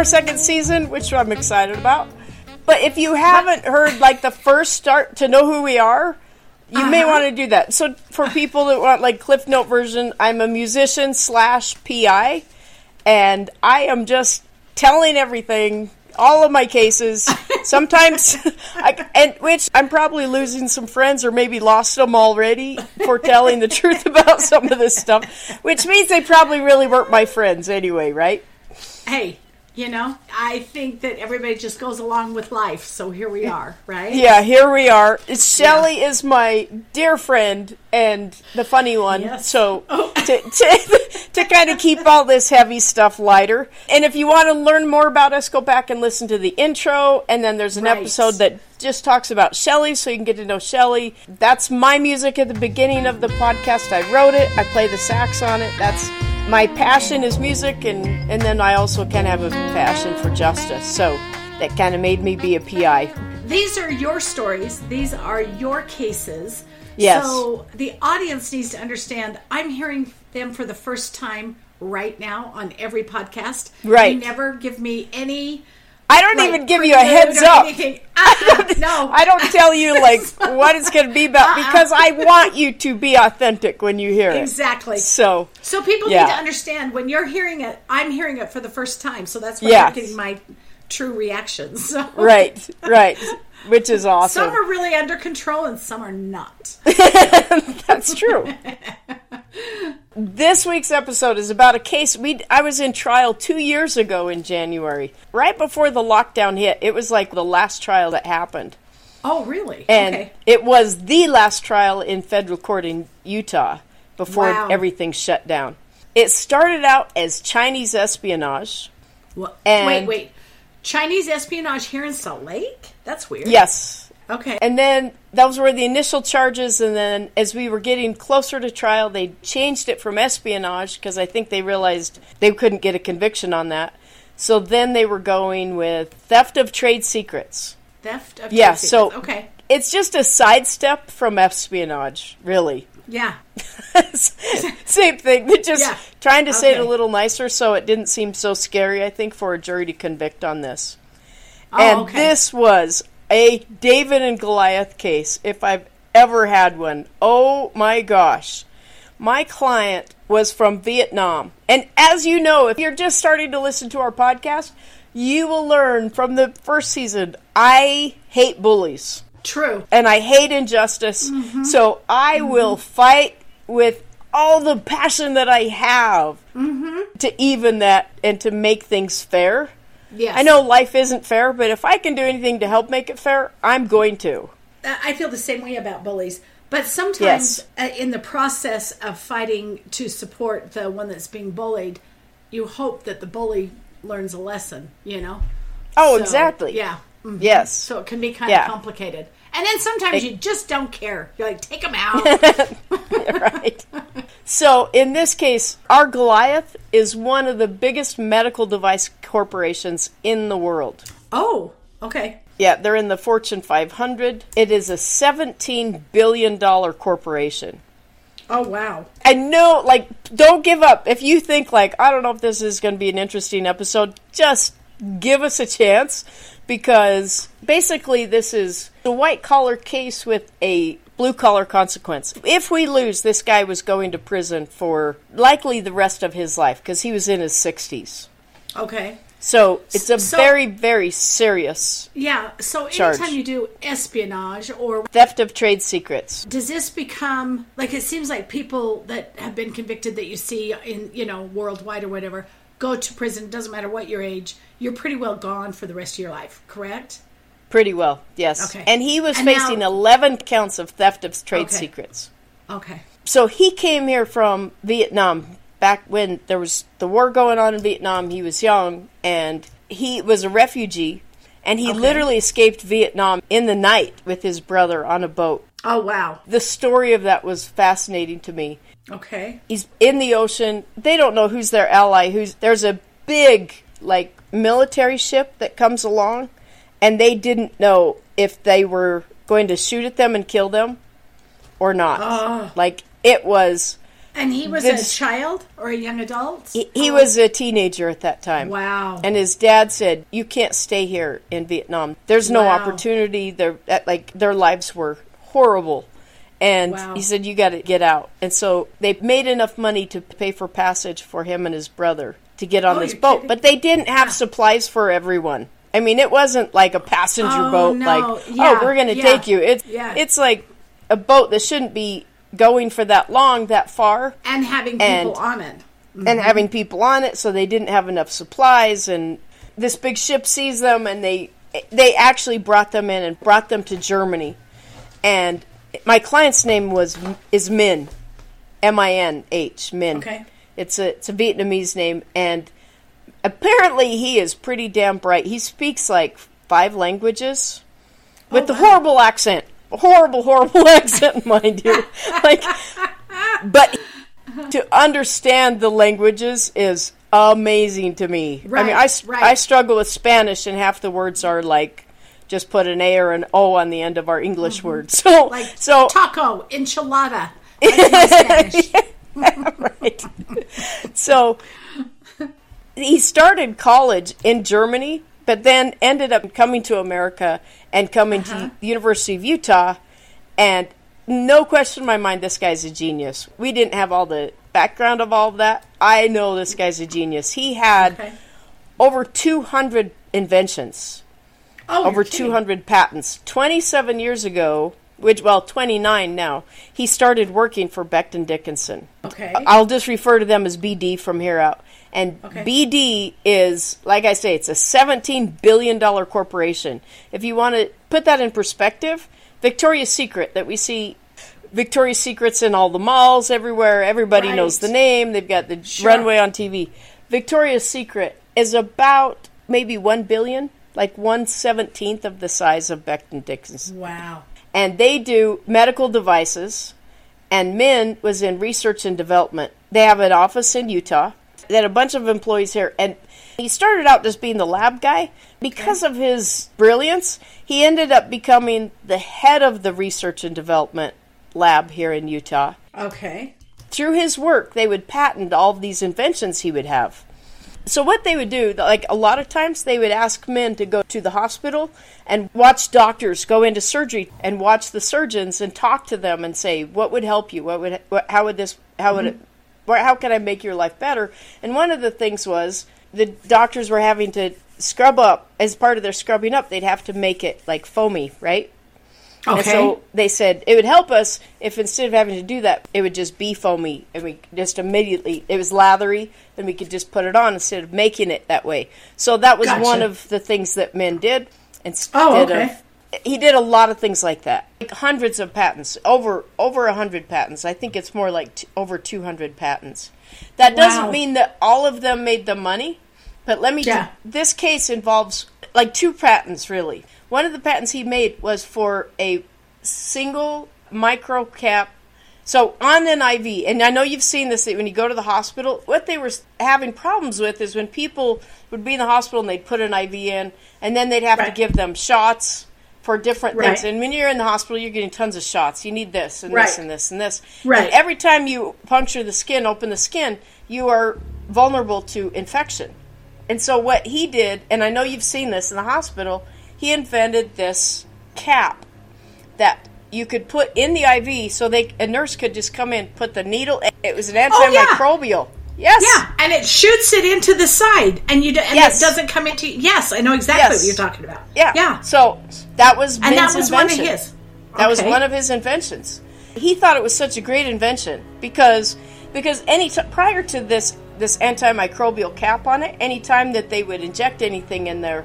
our second season, which I'm excited about. But if you haven't heard like the first start to know who we are, you may Uh-huh. want to do that. So for people that want like Cliff Note version, I'm a musician slash PI, and I am just telling everything, all of my cases. Sometimes, I, and which I'm probably losing some friends or maybe lost them already for telling the truth about some of this stuff, which means they probably really weren't my friends anyway, right? Hey, you know, I think that everybody just goes along with life. So here we are, right? Yeah, here we are. Shelly is my dear friend and the funny one. Yes. So Oh. to, to, to kind of keep all this heavy stuff lighter. And if you want to learn more about us, go back and listen to the intro. And then there's an Right. episode that just talks about Shelly, so you can get to know Shelly. That's my music at the beginning of the podcast. I wrote it. I play the sax on it. That's my passion is music, and and then I also kind of have a passion for justice. So that kind of made me be a PI. These are your stories. These are your cases. Yes. So the audience needs to understand I'm hearing them for the first time right now on every podcast. Right. They never give me any. I don't like, even give you a heads up. anything. Uh-uh, no. I don't tell you like what it's going to be about uh-uh. because I want you to be authentic when you hear it. Exactly. So So people Yeah. need to understand when you're hearing it, I'm hearing it for the first time. So that's why Yes. I'm getting my true reactions. So right, right, which is awesome. some are really under control and some are not. That's true. this week's episode is about a case we I was in trial 2 years ago in January, right before the lockdown hit. It was like the last trial that happened. Oh, really? And okay. it was the last trial in federal court in Utah before Wow. everything shut down. It started out as Chinese espionage. Well, wait, wait. Chinese espionage here in Salt Lake? That's weird. Yes. Okay. And then those were the initial charges, and then as we were getting closer to trial, they changed it from espionage because I think they realized they couldn't get a conviction on that. So then they were going with theft of trade secrets. Theft of Yeah, trade so secrets. okay. it's just a sidestep from espionage, really. Yeah. Same thing. They're just Yeah. trying to say it a little nicer so it didn't seem so scary, I think, for a jury to convict on this. Oh, and okay. this was a David and Goliath case, if I've ever had one. Oh my gosh. My client was from Vietnam. And as you know, if you're just starting to listen to our podcast, you will learn from the first season I hate bullies True. and I hate injustice. Mm-hmm. So I will fight with all the passion that I have Mm-hmm. to even that and to make things fair. Yes. I know life isn't fair, but if I can do anything to help make it fair, I'm going to. I feel the same way about bullies. But sometimes Yes. uh, in the process of fighting to support the one that's being bullied, you hope that the bully learns a lesson, you know? Oh, So, exactly. Yeah. Mhm. Yes. So it can be kind Yeah. of complicated. And then sometimes It- you just don't care. You're like, take them out. right. So, in this case, our Goliath is one of the biggest medical device corporations in the world. oh, okay. Yeah, they're in the Fortune 500. It is a $17 billion corporation. Oh, wow. I know, like, don't give up. If you think, like, I don't know if this is going to be an interesting episode, just give us a chance because basically this is a white collar case with a blue collar consequence. If we lose, this guy was going to prison for likely the rest of his life because he was in his 60s. Okay. So it's a So- very, very serious Yeah. So Charge. anytime you do espionage or theft of trade secrets. does this become like it seems like people that have been convicted that you see in you know worldwide or whatever go to prison doesn't matter what your age you're pretty well gone for the rest of your life correct Pretty well, yes. Okay. And he was And facing now- 11 counts of theft of trade Okay. secrets. okay So he came here from Vietnam back when there was the war going on in Vietnam. He was young and he was a refugee and he Okay. literally escaped Vietnam in the night with his brother on a boat. oh wow The story of that was fascinating to me. Okay He's in the ocean. They don't know who's their ally. Who's there's a big like military ship that comes along and they didn't know if they were going to shoot at them and kill them or not. Ah. Like it was And he was This- a child or a young adult? He, he was a teenager at that time. Wow. And his dad said, "You can't stay here in Vietnam. There's no Wow. opportunity. Their that- like their lives were horrible." And Wow. he said, "You got to get out." And so they made enough money to pay for passage for him and his brother to get on Oh, this boat, kidding. but they didn't have supplies for everyone. I mean, it wasn't like a passenger Oh, boat no. like, Yeah, "Oh, we're going to yeah, take you." It's yeah. it's like a boat that shouldn't be going for that long, that far and having people and- on it. and mm-hmm. having people on it so they didn't have enough supplies and this big ship sees them and they they actually brought them in and brought them to Germany and my client's name was is Min M I N H Min Okay. it's a it's a Vietnamese name and apparently he is pretty damn bright he speaks like five languages oh, with the wow. horrible accent horrible horrible accent mind you like but to understand the languages is amazing to me. Right, I mean, I, right. I struggle with Spanish, and half the words are like just put an A or an O on the end of our English words. So, Mm-hmm. Like so taco, enchilada. Right. so he started college in Germany, but then ended up coming to America and coming Uh-huh. to the University of Utah. And no question in my mind, this guy's a genius. We didn't have all the background of all of that. I know this guy's a genius. He had Okay. over 200 inventions Oh, over 200 patents. 27 years ago, which well, 29 now, he started working for Becton Dickinson. Okay. I'll just refer to them as BD from here out. And Okay. BD is, like I say, it's a 17 billion dollar corporation. If you want to put that in perspective, Victoria's Secret that we see Victoria's Secrets in all the malls everywhere. Everybody Right. knows the name. They've got the Sure. runway on TV. Victoria's Secret is about maybe 1 billion, like one seventeenth of the size of Becton Dickinson Wow. and they do medical devices. And Min was in research and development. They have an office in Utah. They had a bunch of employees here, and he started out just being the lab guy. Because of his brilliance, he ended up becoming the head of the research and development lab here in Utah. Okay. Through his work, they would patent all these inventions he would have. So what they would do, like a lot of times, they would ask Min to go to the hospital and watch doctors go into surgery and watch the surgeons and talk to them and say, "What would help you? What would? How would this? How would it? How can I make your life better?" And one of the things was the doctors were having to scrub up as part of their scrubbing up. They'd have to make it like foamy, right? Okay. And so they said it would help us if instead of having to do that, it would just be foamy, and we just immediately it was lathery, and we could just put it on instead of making it that way. So that was Gotcha. one of the things that Min did. Instead Oh, okay. of he did a lot of things like that, like hundreds of patents, over over a hundred patents. I think it's more like t- over two hundred patents. That doesn't mean that all of them made the money, but let me. Yeah. this case involves like two patents really. One of the patents he made was for a single micro cap. So on an IV, and I know you've seen this that when you go to the hospital, what they were having problems with is when people would be in the hospital and they'd put an IV in, and then they'd have to give them shots for different things. And when you're in the hospital, you're getting tons of shots. You need this and Right. this and this and this. Right. And every time you puncture the skin, open the skin, you are vulnerable to infection. And so what he did, and I know you've seen this in the hospital, he invented this cap that you could put in the IV so they a nurse could just come in, put the needle. It was an antimicrobial. Oh, yeah. Yes. Yeah, and it shoots it into the side, and you and Yes. it doesn't come into. Yes, I know exactly Yes. what you're talking about. Yeah. yeah, So that was and that was one of invention. his. That was one of his inventions. He thought it was such a great invention because because any t- prior to this this antimicrobial cap on it, any time that they would inject anything in there,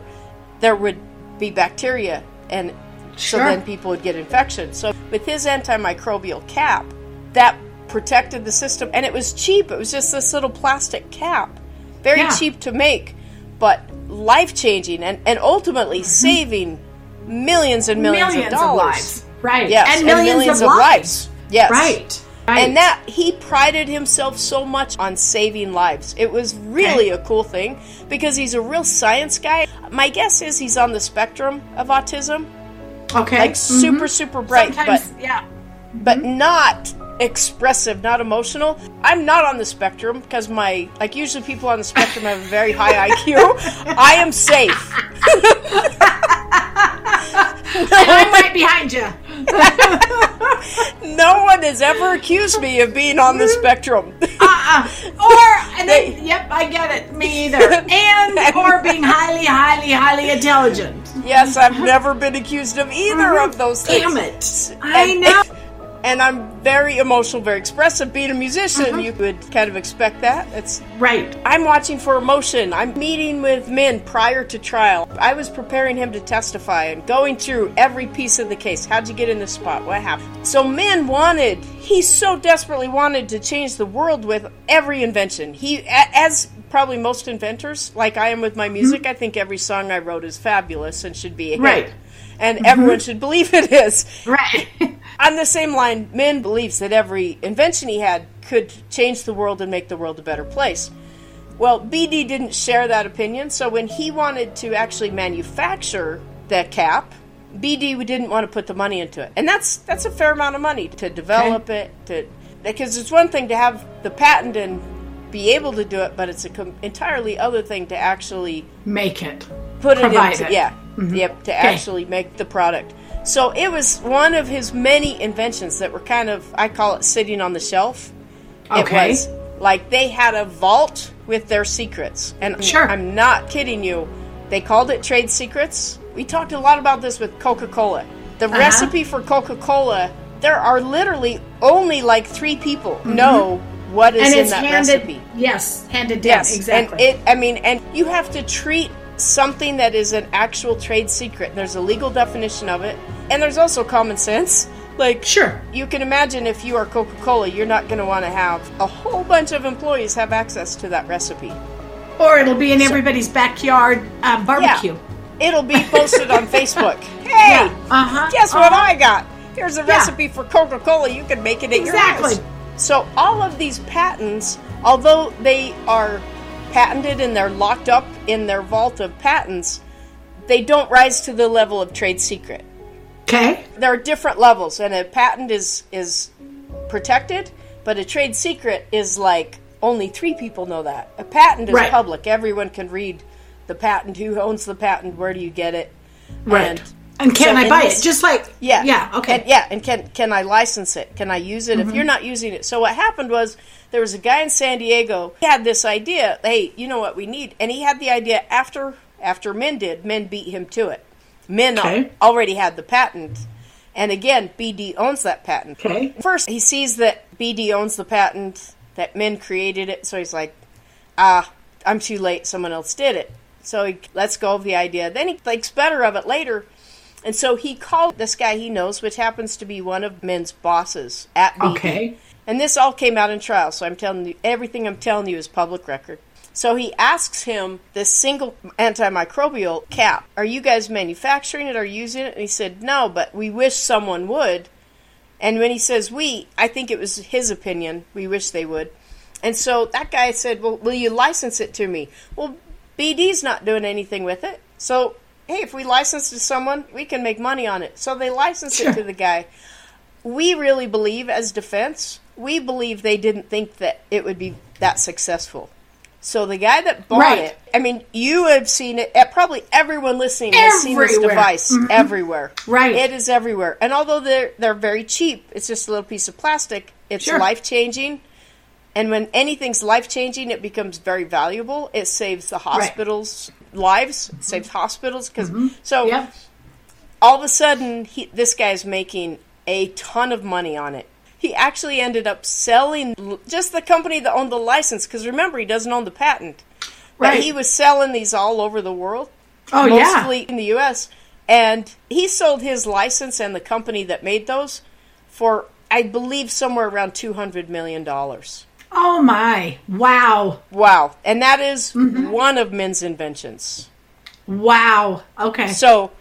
there would be bacteria, and so then people would get infection. So with his antimicrobial cap, that protected the system, and it was cheap. It was just this little plastic cap, very Yeah. cheap to make, but life changing, and and ultimately mm-hmm. saving millions and millions, millions of of, lives, right? Yes, and millions, of, lives. Yes. Right. Right. And that he prided himself so much on saving lives. It was really a cool thing because he's a real science guy. My guess is he's on the spectrum of autism, okay, like mm-hmm. super super bright, Sometimes, but yeah, but mm-hmm. not expressive, not emotional. I'm not on the spectrum because my like usually people on the spectrum have a very high IQ. I am safe. I'm right behind you. No one has ever accused me of being on the spectrum. Uh-uh. Or and then, yep, I get it. Me either. And or being highly, highly, highly intelligent. yes, I've never been accused of either mm-hmm. of those things. Damn it! I And- know. And I'm very emotional, very expressive. Being a musician, Uh-huh. you would kind of expect that. It's Right. I'm watching for emotion. I'm meeting with Min prior to trial. I was preparing him to testify and going through every piece of the case. How'd you get in this spot? What happened? So Min wanted, he so desperately wanted to change the world with every invention. He, a- as probably most inventors, like I am with my music, I think every song I wrote is fabulous and should be a hit. Right. And everyone should believe it is. Right. On the same line, Min believes that every invention he had could change the world and make the world a better place. Well, BD didn't share that opinion, so when he wanted to actually manufacture the cap, BD didn't want to put the money into it. And that's that's a fair amount of money to develop it to because it's one thing to have the patent and be able to do it, but it's an com- entirely other thing to actually Make it. put it into it. yeah mm-hmm. yep to actually make the product so it was one of his many inventions that were kind of i call it sitting on the shelf Okay. it was like they had a vault with their secrets and Sure. i'm not kidding you they called it trade secrets we talked a lot about this with coca-cola the recipe for coca-cola there are literally only like three people know what is Mm-hmm. And in it's that handed. recipe Yes, handed down. Yes, exactly. And it, I mean, and you have to treat something that is an actual trade secret. There's a legal definition of it, and there's also common sense. Like, Sure. you can imagine if you are Coca Cola, you're not going to want to have a whole bunch of employees have access to that recipe. or it'll be in everybody's backyard uh, barbecue. It'll be posted on Facebook. Hey, Uh-huh. guess what Uh-huh. I got? Here's a Yeah. recipe for Coca Cola. You can make it at Exactly. your house. So all of these patents, although they are patented and they're locked up in their vault of patents, they don't rise to the level of trade secret. Okay. There are different levels, and a patent is is protected, but a trade secret is like only three people know that. A patent is Right. public; everyone can read the patent. Who owns the patent? Where do you get it? Right. And And, can so I buy this- it? Just like yeah. yeah. Okay. And, yeah, and can can I license it? Can I use it if Mm-hmm. you're not using it? So what happened was there was a guy in San Diego. He had this idea. Hey, you know what we need? And he had the idea after after Min did. Min beat him to it. Min al- Okay. already had the patent. And again, BD owns that patent. Okay. First, he sees that BD owns the patent, that Min created it, so he's like, ah, I'm too late, someone else did it. So he lets go of the idea. Then he thinks better of it later. And so he called this guy he knows, which happens to be one of Min's bosses at BD. Okay. And this all came out in trial, so I'm telling you, everything I'm telling you is public record. So he asks him this single antimicrobial cap. Are you guys manufacturing it or using it? And he said, no, but we wish someone would. And when he says we, I think it was his opinion. We wish they would. And so that guy said, well, will you license it to me? Well, BD's not doing anything with it. So, hey, if we license to someone, we can make money on it. So they licensed Sure. it to the guy we really believe as defense we believe they didn't think that it would be that successful. So the guy that bought Right. it i mean you have seen it probably everyone listening has seen this Everywhere. device mm-hmm. everywhere. Right. it is everywhere. And although they're they're very cheap it's just a little piece of plastic it's Sure. life changing and when anything's life changing it becomes very valuable. It saves the hospitals lives. It mm-hmm. saves hospitals because mm-hmm. so Yep. all of a sudden he, this guy's making a ton of money on it he actually ended up selling just the company that owned the license because remember he doesn't own the patent but Right. he was selling these all over the world Oh yeah. mostly in the us and he sold his license and the company that made those for i believe somewhere around 200 million dollars Oh my. Wow. wow and that is Mm-hmm. one of min's inventions Wow. Okay. So,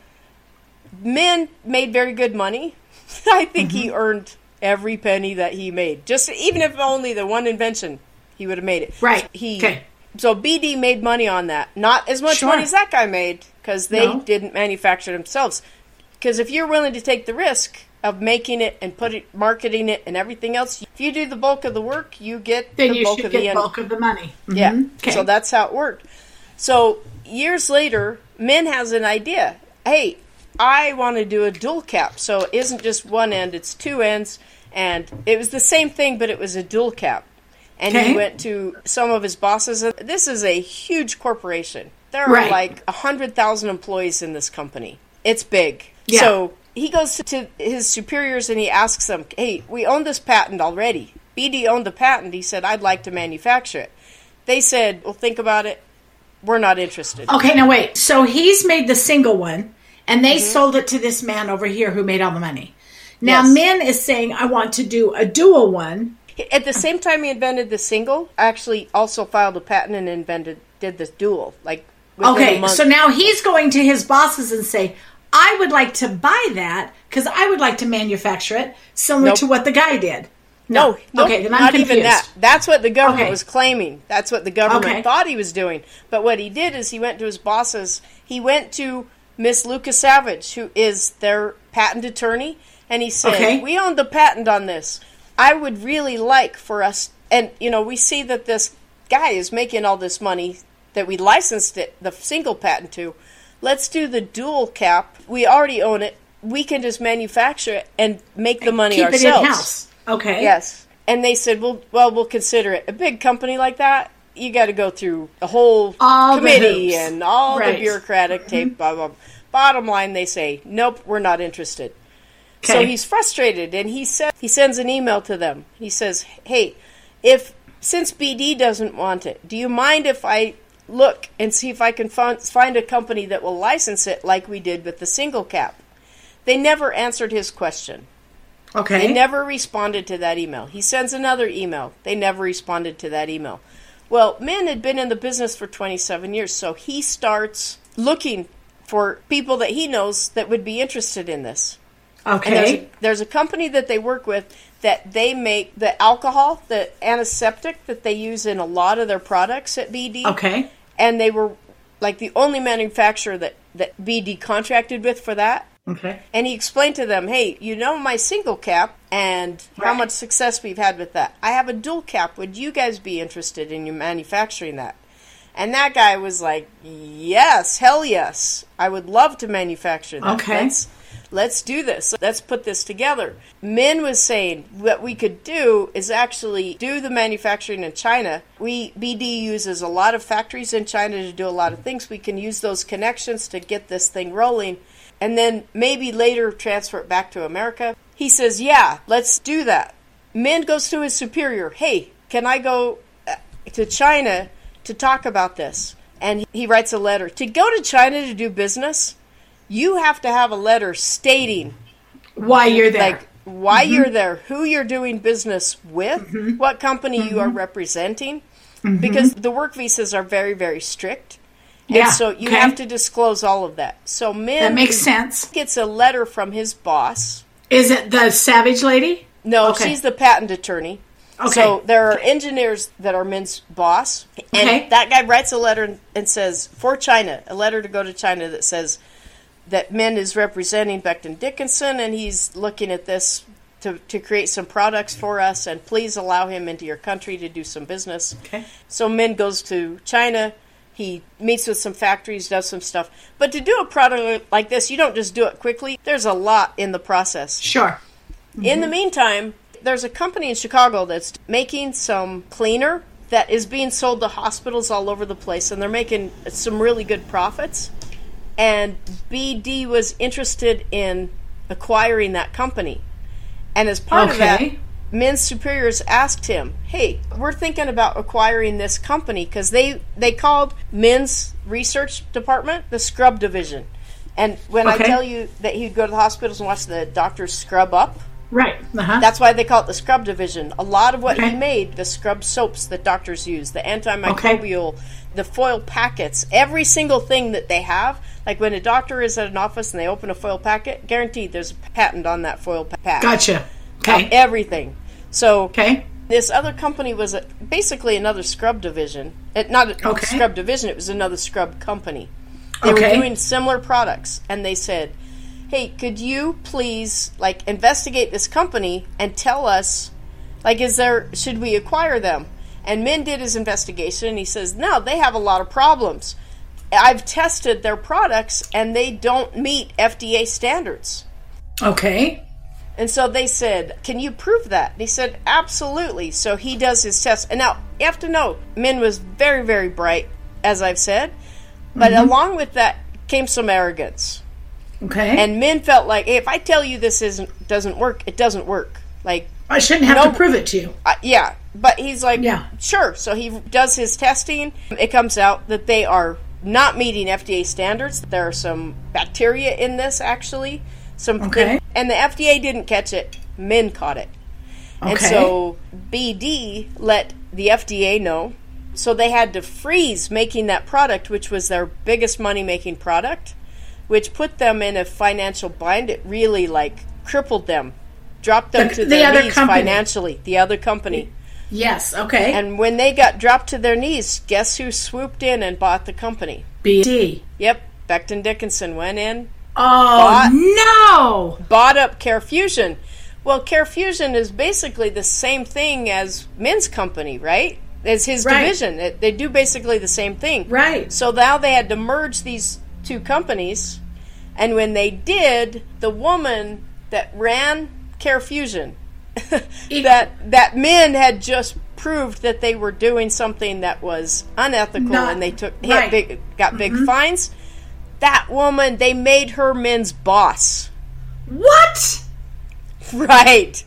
Min made very good money. I think he Mm-hmm. earned every penny that he made. Just even if only the one invention, he would have made it. Right. He. Okay. So BD made money on that. Not as much Sure. money as that guy made because they No. didn't manufacture themselves. Because if you're willing to take the risk of making it and putting marketing it and everything else. If you do the bulk of the work, you get Then the you bulk should of the get end. bulk of the money. Yeah. Mhm. Okay. So that's how it worked. So years later, Min has an idea. Hey, I want to do a dual cap. So it isn't just one end, it's two ends. And it was the same thing, but it was a dual cap. And Okay. he went to some of his bosses. This is a huge corporation. There are Right. like a 100,000 employees in this company. It's big. Yeah. So he goes to his superiors and he asks them, hey, we own this patent already. BD owned the patent. He said, I'd like to manufacture it. They said, well, think about it. We're not interested. Okay, now wait. So he's made the single one, and they Mm-hmm. sold it to this man over here who made all the money. Now, Yes. Min is saying, I want to do a dual one. At the same time he invented the single, actually also filed a patent and invented did the dual. Like Okay, so now he's going to his bosses and say, I would like to buy that because I would like to manufacture it similar Nope. to what the guy did. No, no, okay, not confused. even that. That's what the government Okay. was claiming. That's what the government Okay. thought he was doing. But what he did is he went to his bosses. He went to Miss Lucas Savage, who is their patent attorney, and he said, Okay. "We own the patent on this. I would really like for us." And you know, we see that this guy is making all this money that we licensed it, the single patent to. Let's do the dual cap. We already own it. We can just manufacture it and make the money Keep ourselves. it in house. Okay. Yes. And they said, well, well, we'll consider it. A big company like that, you got to go through a whole All committee and all Right. Mm-hmm. the bureaucratic tape, blah, blah, blah. Bottom line, they say, nope, we're not interested. So he's frustrated and he said he sends an email to them. He says, "Hey, if since BD doesn't want it, do you mind if I look and see if I can find find a company that will license it like we did with the single cap?" They never answered his question. Okay. They never responded to that email. He sends another email. They never responded to that email. Well, Min had been in the business for 27 years, so he starts looking for people that he knows that would be interested in this. And there's, okay. a, there's a company that they work with that they make the alcohol, the antiseptic that they use in a lot of their products at BD. Okay. And they were like the only manufacturer that, that BD contracted with for that. Okay. And he explained to them, hey, you know my single cap and how much success we've had with that. I have a dual cap. Would you guys be interested in you manufacturing that? And that guy was like, yes, hell yes. I would love to manufacture that. Okay. Let's, let's do this. Let's put this together. Min was saying what we could do is actually do the manufacturing in China. We BD uses a lot of factories in China to do a lot of things. We can use those connections to get this thing rolling and then maybe later transfer it back to America. He says, "Yeah, let's do that." Min goes to his superior, "Hey, can I go uh, to China to talk about this?" And he writes a letter. To go to China to do business, you have to have a letter stating Why you're there. like why mm-hmm. you're there, who you're doing business with, mm-hmm. what company you are mm-hmm. representing, because the work visas are very very strict. Yeah, And so you okay. have to disclose all of that. So Min that makes sense. gets a letter from his boss. Is it the Savage lady? No, Okay. she's the patent attorney. Okay. So there are engineers that are Min's boss, and Okay. that guy writes a letter and, says for China, a letter to go to China that says that Min is representing Becton Dickinson, and he's looking at this to to create some products for us, and please allow him into your country to do some business. Okay. So Min goes to China. He meets with some factories, does some stuff. But to do a product like this, you don't just do it quickly. There's a lot in the process. Sure. In the mm-hmm. meantime, there's a company in Chicago that's making some cleaner that is being sold to hospitals all over the place, and they're making some really good profits. And BD was interested in acquiring that company. And as part of that, Okay. Min's superiors asked him, "Hey, we're thinking about acquiring this company because they they called Min's research department the scrub division." And when Okay. I tell you that he'd go to the hospitals and watch the doctors scrub up, Right. Uh-huh. that's why they call it the scrub division. A lot of what Okay. he made, the scrub soaps that doctors use, the antimicrobial, the foil packets, every single thing that they have. Like when a doctor is at an office and they open a foil packet, guaranteed there's a patent on that foil pa- pack. gotcha. Okay. Everything. So Okay. this other company was a, basically another scrub division. It, not a Okay. scrub division, it was another scrub company. They Okay. were doing similar products, and they said, "Hey, could you please like investigate this company and tell us like is there should we acquire them?" And Min did his investigation and he says, "No, they have a lot of problems. I've tested their products and they don't meet FDA standards." Okay. And so they said, Can you prove that? And he said, Absolutely. So he does his test. And now you have to know, Min was very, very bright, as I've said. But along with that came some arrogance. Okay. And Min felt like, hey, if I tell you this isn't doesn't work, it doesn't work. Like, I shouldn't have No. to prove it to you. uh, yeah. But he's like, Yeah. sure. So he does his testing. It comes out that they are not meeting FDA standards. There are some bacteria in this, actually. Some Okay. and the FDA didn't catch it. Min caught it. Okay. And so BD let the FDA know. So they had to freeze making that product, which was their biggest money making product, which put them in a financial bind. It really like crippled them, dropped them The- to the their other knees company. financially. The other company. Yes. Okay. And when they got dropped to their knees, guess who swooped in and bought the company? BD. Yep, Becton Dickinson went in, Oh no! bought up CareFusion. Well, CareFusion is basically the same thing as Min's company, right? As his Right. division. It, they do basically the same thing. Right. So now they had to merge these two companies. And when they did, the woman that ran CareFusion, that that Min had just proved that they were doing something that was unethical Not- and they took right. big, got big mm-hmm. fines. That woman, they made her Min's boss. What? Right.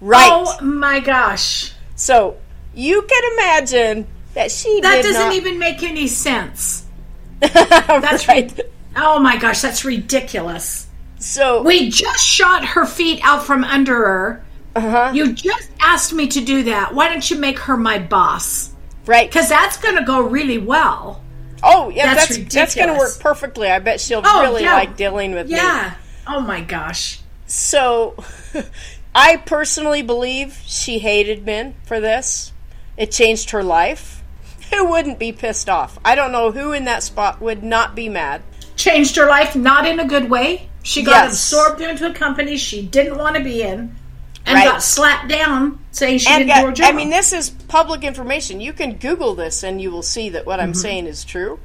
Right. Oh my gosh! So you can imagine that she That doesn't not, even make any sense. That's right. Oh my gosh, that's ridiculous. So We just shot her feet out from under her. uh-huh, You just asked me to do that. Why don't you make her my boss? right. Because that's going to go really well. Oh yeah, That's that's that's, going to work perfectly. I bet she'll Oh, really yeah. like dealing with me. Yeah. Oh my gosh. So, I personally believe she hated Min for this. It changed her life. Who wouldn't be pissed off? I don't know who in that spot would not be mad. Changed her life, not in a good way. She got Yes. absorbed into a company she didn't want to be in and Right. got slapped down saying she And didn't do her job. I mean, this is public information. You can Google this and you will see that what Mm-hmm. I'm saying is true.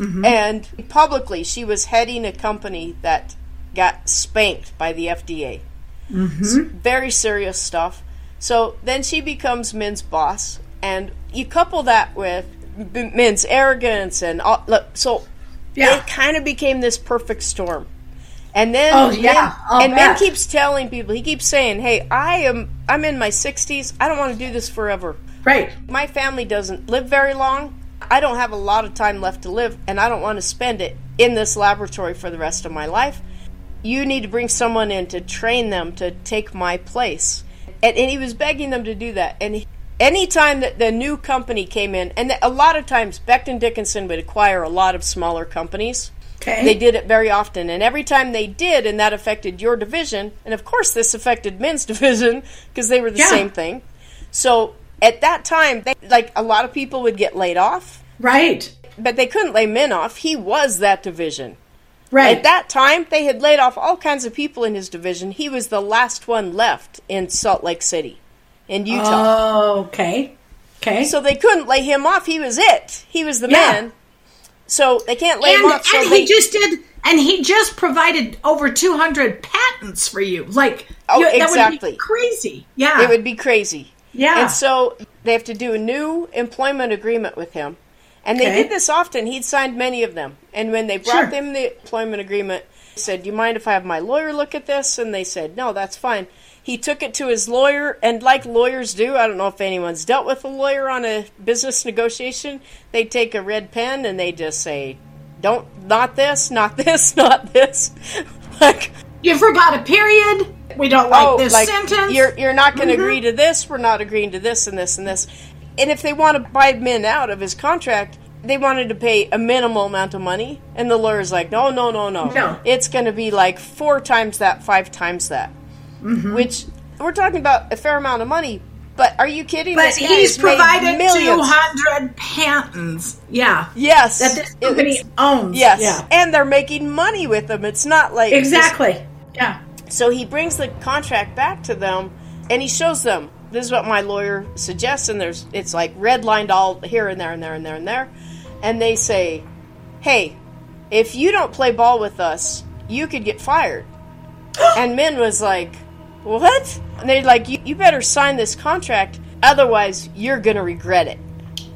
And publicly, she was heading a company that got spanked by the FDA. Mm-hmm. Very serious stuff. So then she becomes Min's boss, and you couple that with Min's arrogance and all, look, so yeah. it kind of became this perfect storm. And then Oh, yeah, Min- and Min bet. keeps telling people, he keeps saying, "Hey, I am I'm in my 60s. I don't want to do this forever. right. My family doesn't live very long. I don't have a lot of time left to live, and I don't want to spend it in this laboratory for the rest of my life. You need to bring someone in to train them to take my place." And, and he was begging them to do that. And he, anytime that the new company came in, and a lot of times Becton Dickinson would acquire a lot of smaller companies. Okay. They did it very often, and every time they did, and that affected your division, and of course this affected Min's division because they were the Yeah. same thing. So at that time, they, like a lot of people would get laid off, Right. but they couldn't lay Min off. He was that division. Right. At that time, they had laid off all kinds of people in his division. He was the last one left in Salt Lake City, in Utah. Oh, okay. Okay. so they couldn't lay him off. He was it. He was the Yeah. man. So they can't lay and, him off. So and they, he just did and he just provided over 200 patents for you like Oh, you- that would exactly. be crazy yeah it would be crazy. Yeah. And so they have to do a new employment agreement with him. And they Okay. did this often. He'd signed many of them. And when they brought Sure. them the employment agreement, he said, Do you mind if I have my lawyer look at this? And they said, No, that's fine. He took it to his lawyer, and like lawyers do, I don't know if anyone's dealt with a lawyer on a business negotiation, they take a red pen and they just say, Don't, not this, not this, not this. like, you forgot a period we don't like oh, this like sentence Mm-hmm. you're you're not going to agree to this. We're not agreeing to this and this and this. And if they want to buy Min out of his contract, they wanted to pay a minimal amount of money, and the lawyer's like, no, no, no, no, No. It's going to be like four times that, five times that. Mm-hmm. Which we're talking about a fair amount of money, But are you kidding? But This he's provided 200 patents. Yeah. Yes, That this company It's- owns. Yes, Yeah. and they're making money with them. It's not like Exactly. Yeah. So he brings the contract back to them, and he shows them. This is what my lawyer suggests, and there's it's like redlined all here and there and there and there and there, and they say, "Hey, if you don't play ball with us, you could get fired." and Min was like, "What?" And they're like, you, "You better sign this contract, otherwise you're gonna regret it."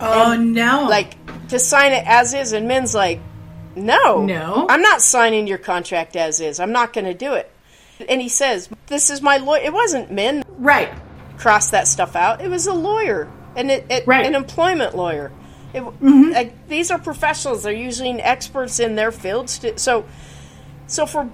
Oh, no. Like to sign it as is, and Min's like, "No, No. I'm not signing your contract as is. I'm not going to do it." And he says, "This is my lawyer." It wasn't Min right. Cross that stuff out. It was a lawyer, and it, it Right. an employment lawyer. It, mm-hmm. like, these are professionals. They're using experts in their fields. To, so, so for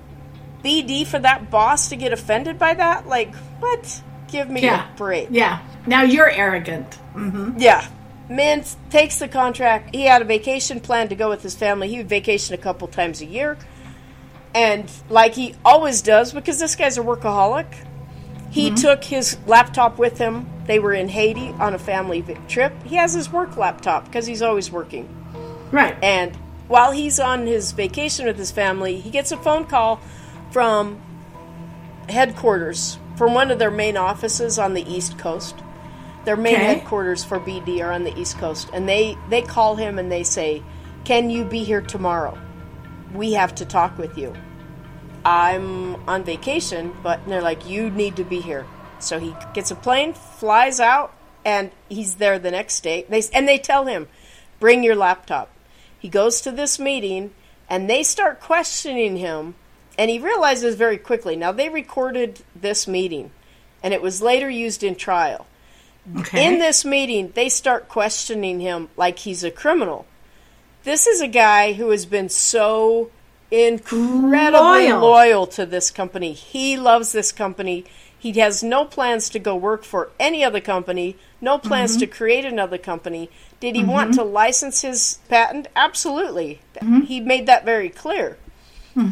BD for that boss to get offended by that, like what? Give me Yeah. a break. Yeah. Now you're arrogant. Mm-hmm. Yeah. Min takes the contract. He had a vacation plan to go with his family. He would vacation a couple times a year. And like he always does, because this guy's a workaholic, he took his laptop with him. They were in Haiti on a family trip. He has his work laptop because he's always working. Right. And while he's on his vacation with his family, he gets a phone call from headquarters from one of their main offices on the East Coast. Their main Okay. headquarters for BD are on the East Coast, and they they call him and they say, "Can you be here tomorrow? We have to talk with you." I'm on vacation, but they're like, "You need to be here." So he gets a plane, flies out, and he's there the next day. They and they tell him, "Bring your laptop." He goes to this meeting, and they start questioning him, and he realizes very quickly. Now they recorded this meeting, and it was later used in trial. Okay. In this meeting, they start questioning him like he's a criminal. This is a guy who has been so incredibly Loyal. loyal, to this company. He loves this company. He has no plans to go work for any other company, no plans mm-hmm. to create another company. Did he want mm-hmm. to license his patent? Absolutely. Mm-hmm. He made that very clear.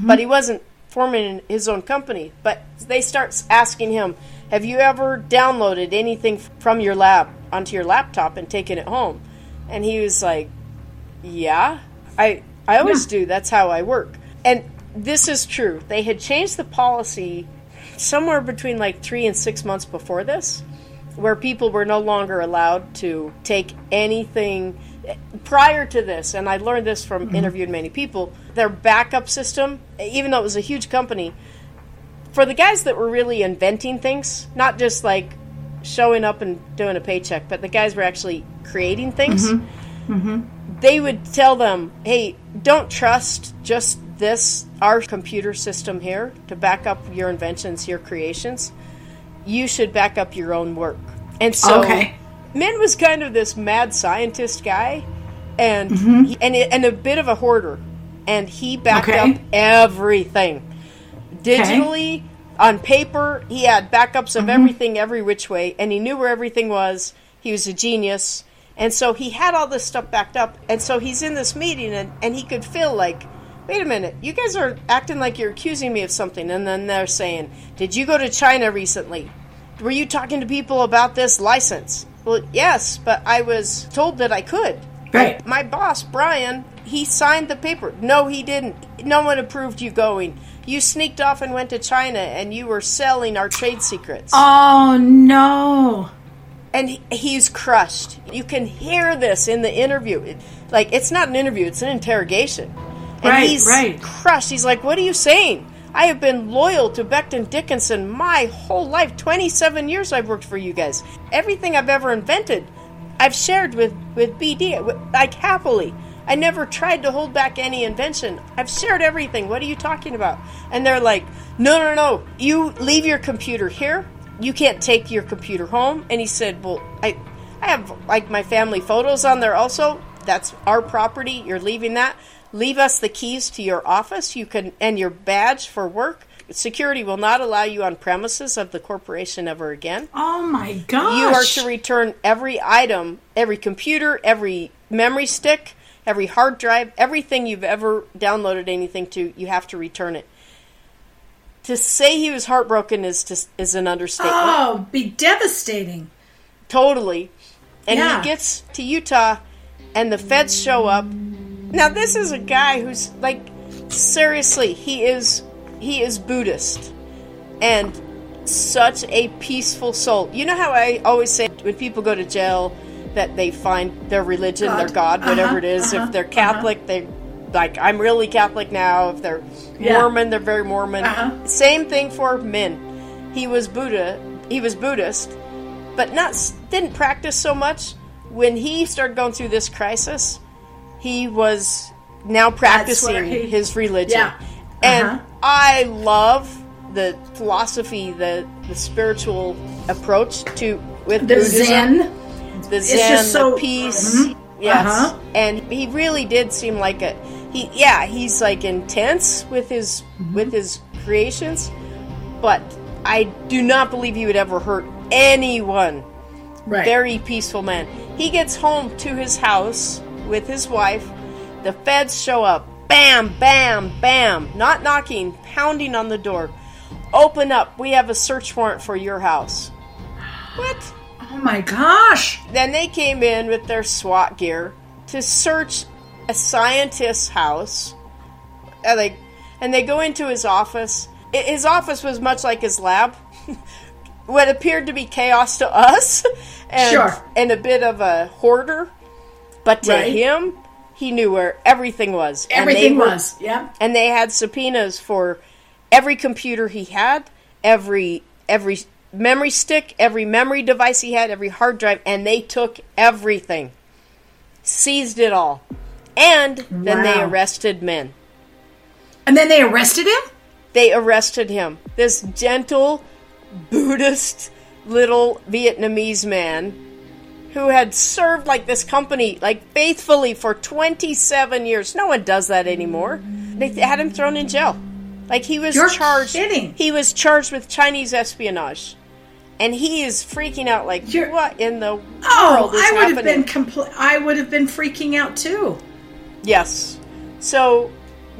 But he wasn't forming his own company. But they start asking him, "Have you ever downloaded anything from your lab onto your laptop and taken it home?" And he was like, "Yeah, I I always Yeah. do. That's how I work." And this is true. They had changed the policy somewhere between like 3 and 6 months before this where people were no longer allowed to take anything prior to this and i learned this from mm-hmm. interviewing many people their backup system even though it was a huge company for the guys that were really inventing things not just like showing up and doing a paycheck but the guys were actually creating things they would tell them hey don't trust just this our computer system here to back up your inventions your creations you should back up your own work. And so Okay. Min was kind of this mad scientist guy and Mm-hmm. he, and and a bit of a hoarder and he backed Okay. up everything. Digitally on paper, he had backups of Mm-hmm. everything every which way and he knew where everything was. He was a genius. And so he had all this stuff backed up and so he's in this meeting and, and he could feel like wait a minute, you guys are acting like you're accusing me of something. And then they're saying, Did you go to China recently? Were you talking to people about this license? Well, yes, but I was told that I could. Right. My boss, Brian, he signed the paper. No, he didn't. No one approved you going. You sneaked off and went to China and you were selling our trade secrets. Oh no. and he, he's crushed. You can hear this in the interview. It, like it's not an interview; it's an interrogation. And Right, he's right. crushed. He's like, "What are you saying? I have been loyal to Becton Dickinson my whole life. Twenty-seven years I've worked for you guys. Everything I've ever invented, I've shared with with BD, like happily. I never tried to hold back any invention. I've shared everything. What are you talking about?" And they're like, "No, no, no. You leave your computer here. You can't take your computer home." And he said, "Well, I I have like my family photos on there also. That's our property. You're leaving that. Leave us the keys to your office. You can and your badge for work. Security will not allow you on premises of the corporation ever again. Oh my gosh. You are to return every item, every computer, every memory stick, every hard drive, everything you've ever downloaded anything to. You have to return it. To say he was heartbroken is to, is an understatement. Oh, be devastating. totally. And Yeah. he gets to Utah, and the feds show up. Now, this is a guy who's like, seriously, he is he is Buddhist, and such a peaceful soul. You know how I always say when people go to jail that they find their religion, God. their God, whatever Uh-huh, it is. uh-huh, If they're Catholic, they like I'm really Catholic now. If they're Yeah. Mormon, they're very Mormon. Uh-huh. Same thing for Min. He was Buddha. He was Buddhist, but not didn't practice so much. When he started going through this crisis, he was now practicing he- his religion. Yeah. And Uh-huh. I love the philosophy, the the spiritual approach to with The Buddhism Zen. The zen, just so- the peace. Mhm. Yes, Uh-huh. and he really did seem like a he. Yeah, he's like intense with his Mm-hmm. with his creations, but I do not believe he would ever hurt anyone. Right. Very peaceful man. He gets home to his house with his wife. The feds show up. Bam, bam, bam. Not knocking, pounding on the door. Open up. We have a search warrant for your house. What? Oh my gosh. Then they came in with their SWAT gear to search a scientist's house. Uh, and they, and they go into his office. His office was much like his lab. what appeared to be chaos to us, and, Sure. and a bit of a hoarder. But to Right. him, he knew where everything was. Everything were- was. Yeah. and they had subpoenas for every computer he had, every every memory stick, every memory device he had, every hard drive, and they took everything, seized it all, and then they arrested Min. And then they arrested him? They arrested him. This gentle Buddhist little Vietnamese man who had served like this company like faithfully for 27 years. No one does that anymore. They had him thrown in jail. Like he was You're charged kidding. he was charged with Chinese espionage. And he is freaking out like You're- what in the Oh, world is I would have happening? been compl- I would have been freaking out too. Yes. So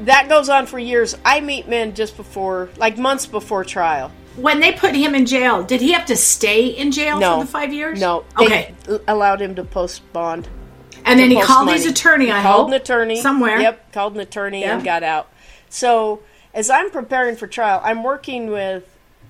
that goes on for years. I meet Min just before like months before trial. When they put him in jail, did he have to stay in jail No. for the five years? No. They Okay. allowed him to post bond. And then he called money. his attorney, I called hope. an attorney Somewhere. Yep, called an attorney and got out. So as I'm preparing for trial, I'm working with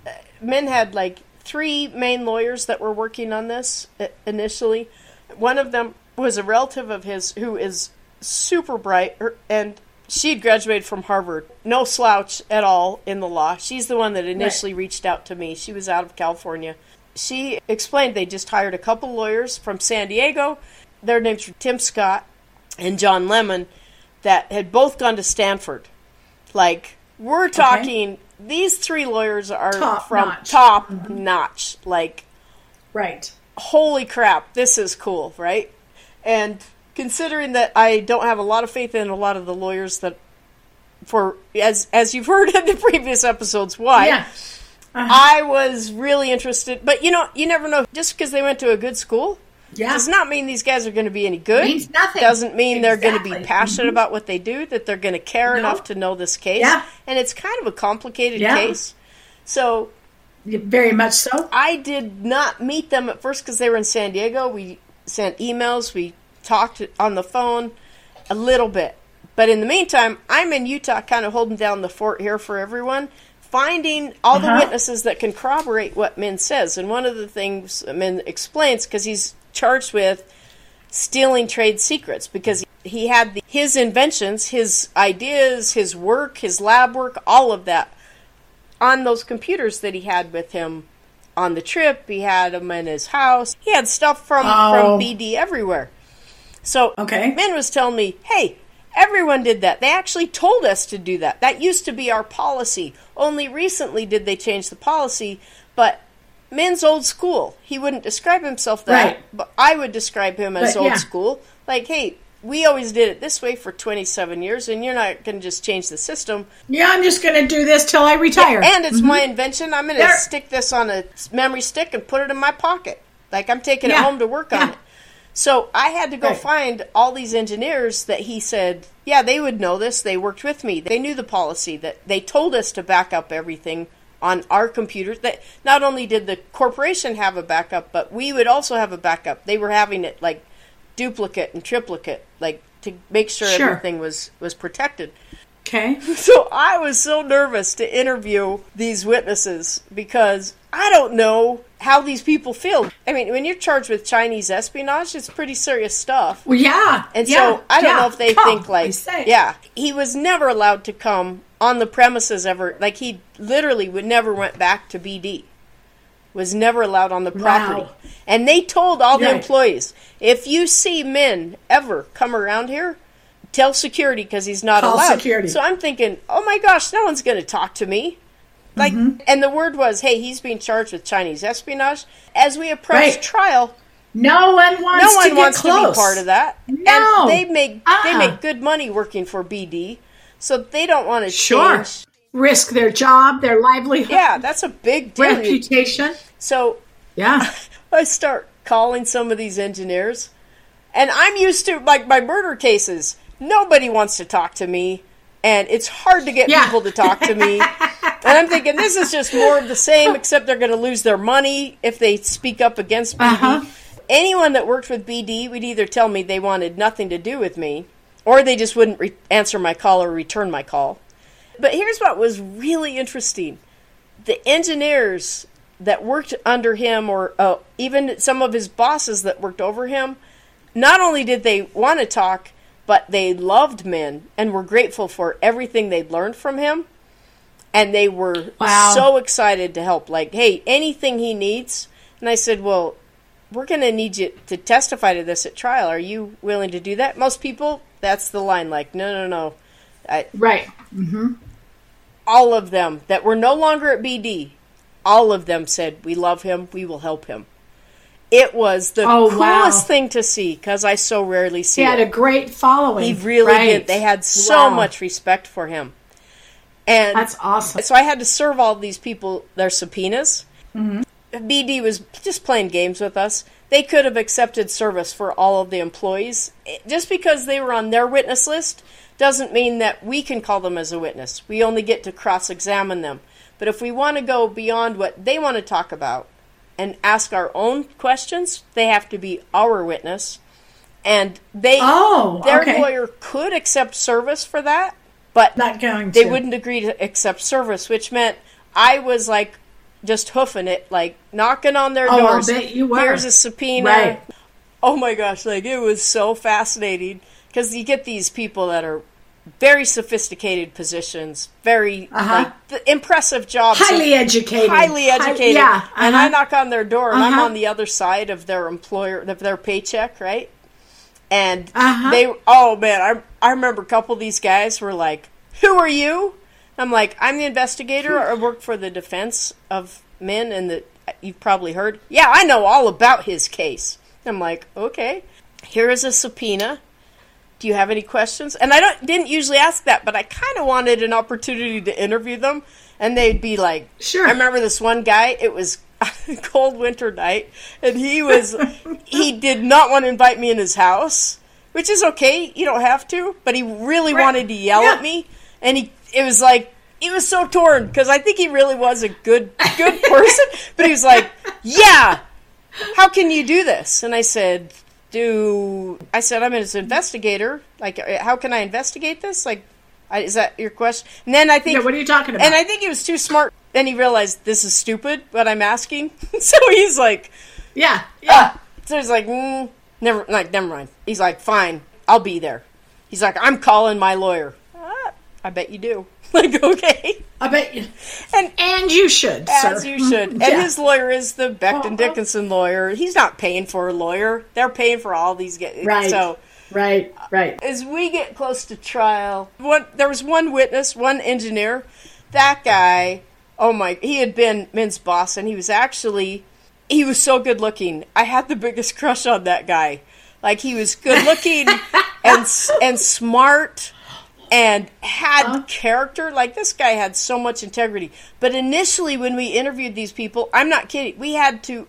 uh, Min had like three main lawyers that were working on this uh, initially. One of them was a relative of his who is super bright and she had graduated from Harvard. No slouch at all in the law. She's the one that initially reached out to me. She was out of California. She explained they just hired a couple lawyers from San Diego. Their names were Tim Scott and John Lemon that had both gone to Stanford. Like we're talking these three lawyers are Top from notch. top mm-hmm. notch. Like Right. holy crap, this is cool, right? And considering that I don't have a lot of faith in a lot of the lawyers that for as as you've heard in the previous episodes why Yeah. Uh-huh. I was really interested, but you know, you never know just because they went to a good school Yeah. does not mean these guys are going to be any good. Means nothing. Doesn't mean they're going to be Exactly. passionate about what they do, that they're going to care No. enough to know this case. Yeah. And it's kind of a complicated Yeah. case. So Very much so. I did not meet them at first because they were in San Diego. We sent emails, we talked on the phone a little bit. But in the meantime, I'm in Utah kind of holding down the fort here for everyone, finding all the Uh-huh. witnesses that can corroborate what Min says. And one of the things Min explains, because he's charged with stealing trade secrets, because he had the, his inventions, his ideas, his work, his lab work, all of that on those computers that he had with him on the trip. He had them in his house. He had stuff from Oh. from BD everywhere. So Okay. Min was telling me, "Hey, everyone did that. They actually told us to do that. That used to be our policy. Only recently did they change the policy, but." Min's old school. He wouldn't describe himself that, Right. but I would describe him as But, old yeah. school. Like, hey, we always did it this way for 27 years, and you're not going to just change the system. Yeah, I'm just going to do this till I retire. And it's my invention. I'm going to Mm-hmm. Stick this on a memory stick and put it in my pocket. Like I'm taking it home to work on it. So I had to go Right. find all these engineers that he said, yeah, they would know this. They worked with me. They knew the policy that they told us to back up everything on our computers. That not only did the corporation have a backup, but we would also have a backup. They were having it like duplicate and triplicate, like to make sure Sure. everything was was protected. Okay. So I was so nervous to interview these witnesses because I don't know how these people feel. I mean, when you're charged with Chinese espionage, it's pretty serious stuff. Well, yeah. And yeah, so I don't yeah. know if they Come, think like, yeah, he was never allowed to come on the premises ever. Like he literally would never went back to BD. Was never allowed on the property. Wow. And they told all the employees, if you see Min ever come around here, tell security because he's not Call allowed. security. So I'm thinking, oh my gosh, no one's going to talk to me. Like, Mm-hmm. and the word was, hey, he's being charged with Chinese espionage. As we approach Right. trial, No one wants no to one get wants close. to be part of that. No. And they make they Uh-uh. make good money working for BD, so they don't want to Sure. change. Risk their job, their livelihood, Yeah, that's a big deal. reputation. So Yeah. I start calling some of these engineers, and I'm used to like my murder cases. Nobody wants to talk to me, and it's hard to get Yeah. people to talk to me. and I'm thinking this is just more of the same, except they're going to lose their money if they speak up against BD. Uh-huh. Anyone that worked with BD would either tell me they wanted nothing to do with me, or they just wouldn't re- answer my call or return my call. But here's what was really interesting the engineers that worked under him, or uh, even some of his bosses that worked over him, not only did they want to talk, but they loved Min and were grateful for everything they'd learned from him. And they were Wow. so excited to help. Like, hey, anything he needs. And I said, well, we're going to need you to testify to this at trial. Are you willing to do that? Most people, that's the line. Like, no, no, no. I, Right. Mm-hmm. all of them that were no longer at BD, all of them said, "We love him. We will help him." It was the Oh, coolest wow. thing to see because I so rarely see He had it. a great following. he really Right. did. They had so Wow. much respect for him, and That's awesome. so I had to serve all these people their subpoenas. Mm-hmm. BD was just playing games with us. They could have accepted service for all of the employees. Just because they were on their witness list doesn't mean that we can call them as a witness. We only get to cross examine them. But if we want to go beyond what they want to talk about and ask our own questions, they have to be our witness. And they Oh, their okay. lawyer could accept service for that, but Not going they to. wouldn't agree to accept service, which meant I was like just hoofing it, like knocking on their Oh, doors. bet you were. Here's a subpoena. Right. Oh my gosh, like it was so fascinating because you get these people that are very sophisticated positions, very Uh-huh. like impressive jobs, Highly educated. highly Hi- educated. yeah. And I uh-huh. knock on their door, and I'm Uh-huh. on the other side of their employer, of their paycheck, right? And Uh-huh. they, oh man, I I remember a couple of these guys were like, "Who are you?" I'm like, "I'm the investigator. I work for the defense of Min, and the you've probably heard. Yeah, I know all about his case." I'm like, "Okay, here is a subpoena." Do you have any questions? And I don't didn't usually ask that, but I kind of wanted an opportunity to interview them, and they'd be like, Sure. I remember this one guy. It was a cold winter night, and he was he did not want to invite me in his house, which is okay. You don't have to, but he really Right. wanted to yell Yeah. at me, and he it was like he was so torn because I think he really was a good good person, but he was like, yeah, how can you do this? And I said, do I said I'm an investigator. Like, uh, how can I investigate this? Like, I, is that your question? And then I think Yeah, what are you talking about? and I think he was too smart. Then he realized this is stupid, what I'm asking. so he's like, yeah. Yeah. ah. so he's like, mm, never, like, never mind. He's like, fine, I'll be there. He's like, I'm calling my lawyer. Ah, I bet you do. like, okay, I bet you. and And you should, as sir. you should. And Yeah. his lawyer is the Becton Uh-huh. Dickinson lawyer. He's not paying for a lawyer. They're paying for all these guys. Right. So Right. Right. as we get close to trial, one there was one witness, one engineer. That guy, oh my, he had been Min's boss, and he was actually he was so good looking. I had the biggest crush on that guy. Like he was good looking and and smart and had character. Like this guy had so much integrity. But initially, when we interviewed these people, I'm not kidding. We had to.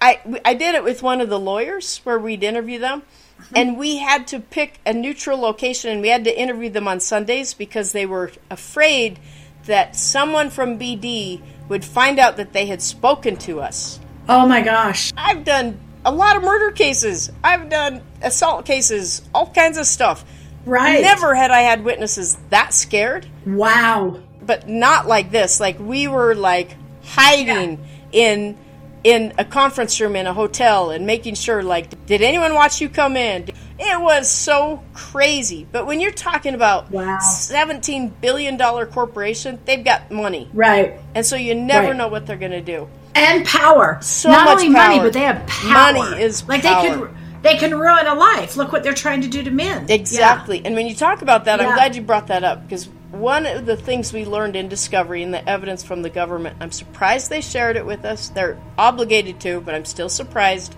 I I did it with one of the lawyers where we'd interview them, uh-huh. and we had to pick a neutral location, and we had to interview them on Sundays because they were afraid that someone from BD would find out that they had spoken to us. Oh my gosh. I've done a lot of murder cases. I've done assault cases, all kinds of stuff. Right. Never had I had witnesses that scared, Wow. but not like this. Like we were like hiding in in a conference room in a hotel and making sure like did anyone watch you come in? It was so crazy. But when you're talking about Wow. 17 billion dollar corporation, they've got money. Right. And so you never Right. know what they're going to do. And power. So Not much only money, but they have power. Money is like power. they can they can ruin a life. Look what they're trying to do to Min. Exactly. And when you talk about that, I'm glad you brought that up because one of the things we learned in Discovery and the evidence from the government, I'm surprised they shared it with us. They're obligated to, but I'm still surprised.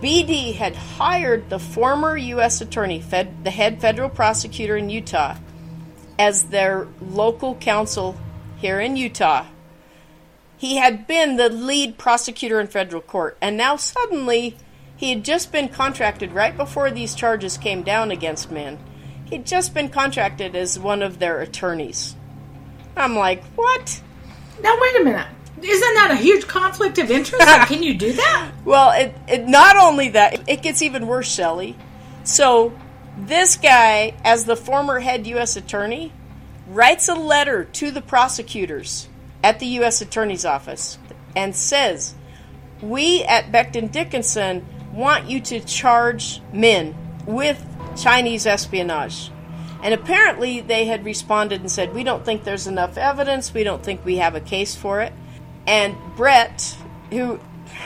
BD had hired the former U.S. attorney, fed, the head federal prosecutor in Utah, as their local counsel here in Utah. He had been the lead prosecutor in federal court, and now suddenly he had just been contracted right before these charges came down against Min. He'd just been contracted as one of their attorneys. I'm like, what? Now wait a minute. Isn't that a huge conflict of interest? Can you do that? Well, it, it not only that, it gets even worse, Shelley. So, this guy, as the former head U.S. attorney, writes a letter to the prosecutors at the U.S. Attorney's Office and says, We at Becton Dickinson want you to charge Min with Chinese espionage. And apparently, they had responded and said, We don't think there's enough evidence. We don't think we have a case for it. And Brett, who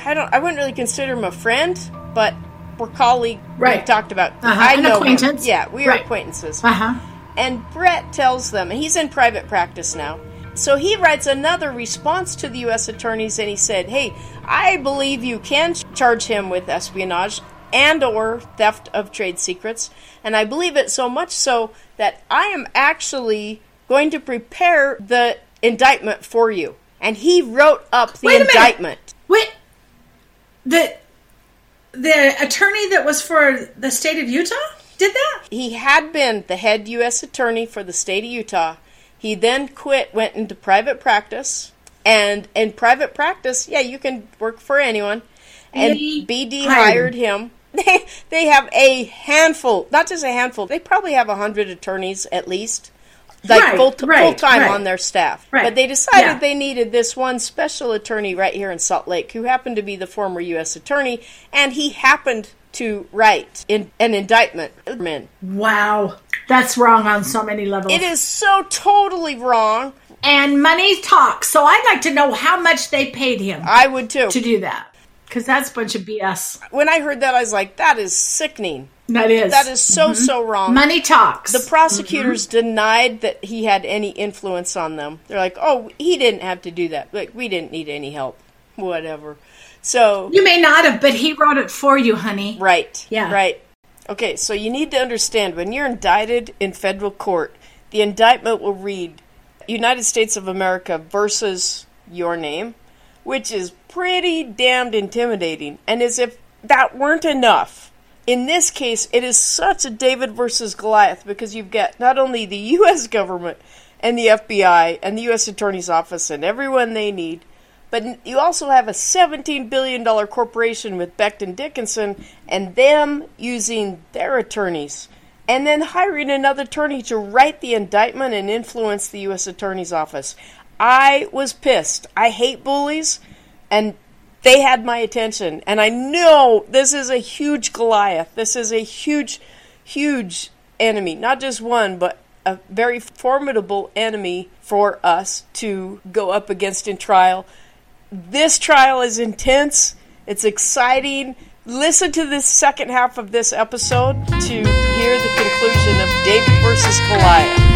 I don't, I wouldn't really consider him a friend, but we're colleague. We Right. talked about. Uh-huh, I an know him. Yeah, we are Right. acquaintances. Uh huh. And Brett tells them, and he's in private practice now. So he writes another response to the U.S. attorneys, and he said, "Hey, I believe you can charge him with espionage and or theft of trade secrets, and I believe it so much so that I am actually going to prepare the indictment for you." And he wrote up the Wait indictment. Wait. The the attorney that was for the state of Utah did that? he had been the head U.S. attorney for the state of Utah. He then quit, went into private practice, and in private practice, yeah, you can work for anyone. And BD hired him. They they have a handful, not just a handful. They probably have a hundred attorneys at least, like Right, full right, full time right. on their staff. Right, But they decided yeah. they needed this one special attorney right here in Salt Lake, who happened to be the former U.S. attorney, and he happened to write in an indictment. Wow. That's wrong on so many levels. It is so totally wrong. And money talks. So I'd like to know how much they paid him I would too. to do that. Because that's a bunch of BS. When I heard that, I was like, that is sickening. That is. That is so, mm-hmm. so wrong. Money talks. The prosecutors mm-hmm. denied that he had any influence on them. They're like, oh, he didn't have to do that. Like, we didn't need any help. Whatever. So, you may not have, but he wrote it for you, honey. right. Yeah. Right. Okay, so you need to understand when you're indicted in federal court, the indictment will read United States of America versus your name, which is pretty damned intimidating. And as if that weren't enough, in this case, it is such a David versus Goliath because you've got not only the U.S. government and the FBI and the U.S. Attorney's Office and everyone they need, but you also have a $17 billion corporation with Becton Dickinson and them using their attorneys and then hiring another attorney to write the indictment and influence the U.S. Attorney's Office. I was pissed. I hate bullies, and they had my attention. And I know this is a huge Goliath. This is a huge, huge enemy. Not just one, but a very formidable enemy for us to go up against in trial. This trial is intense. It's exciting. Listen to this second half of this episode to hear the conclusion of David versus Goliath.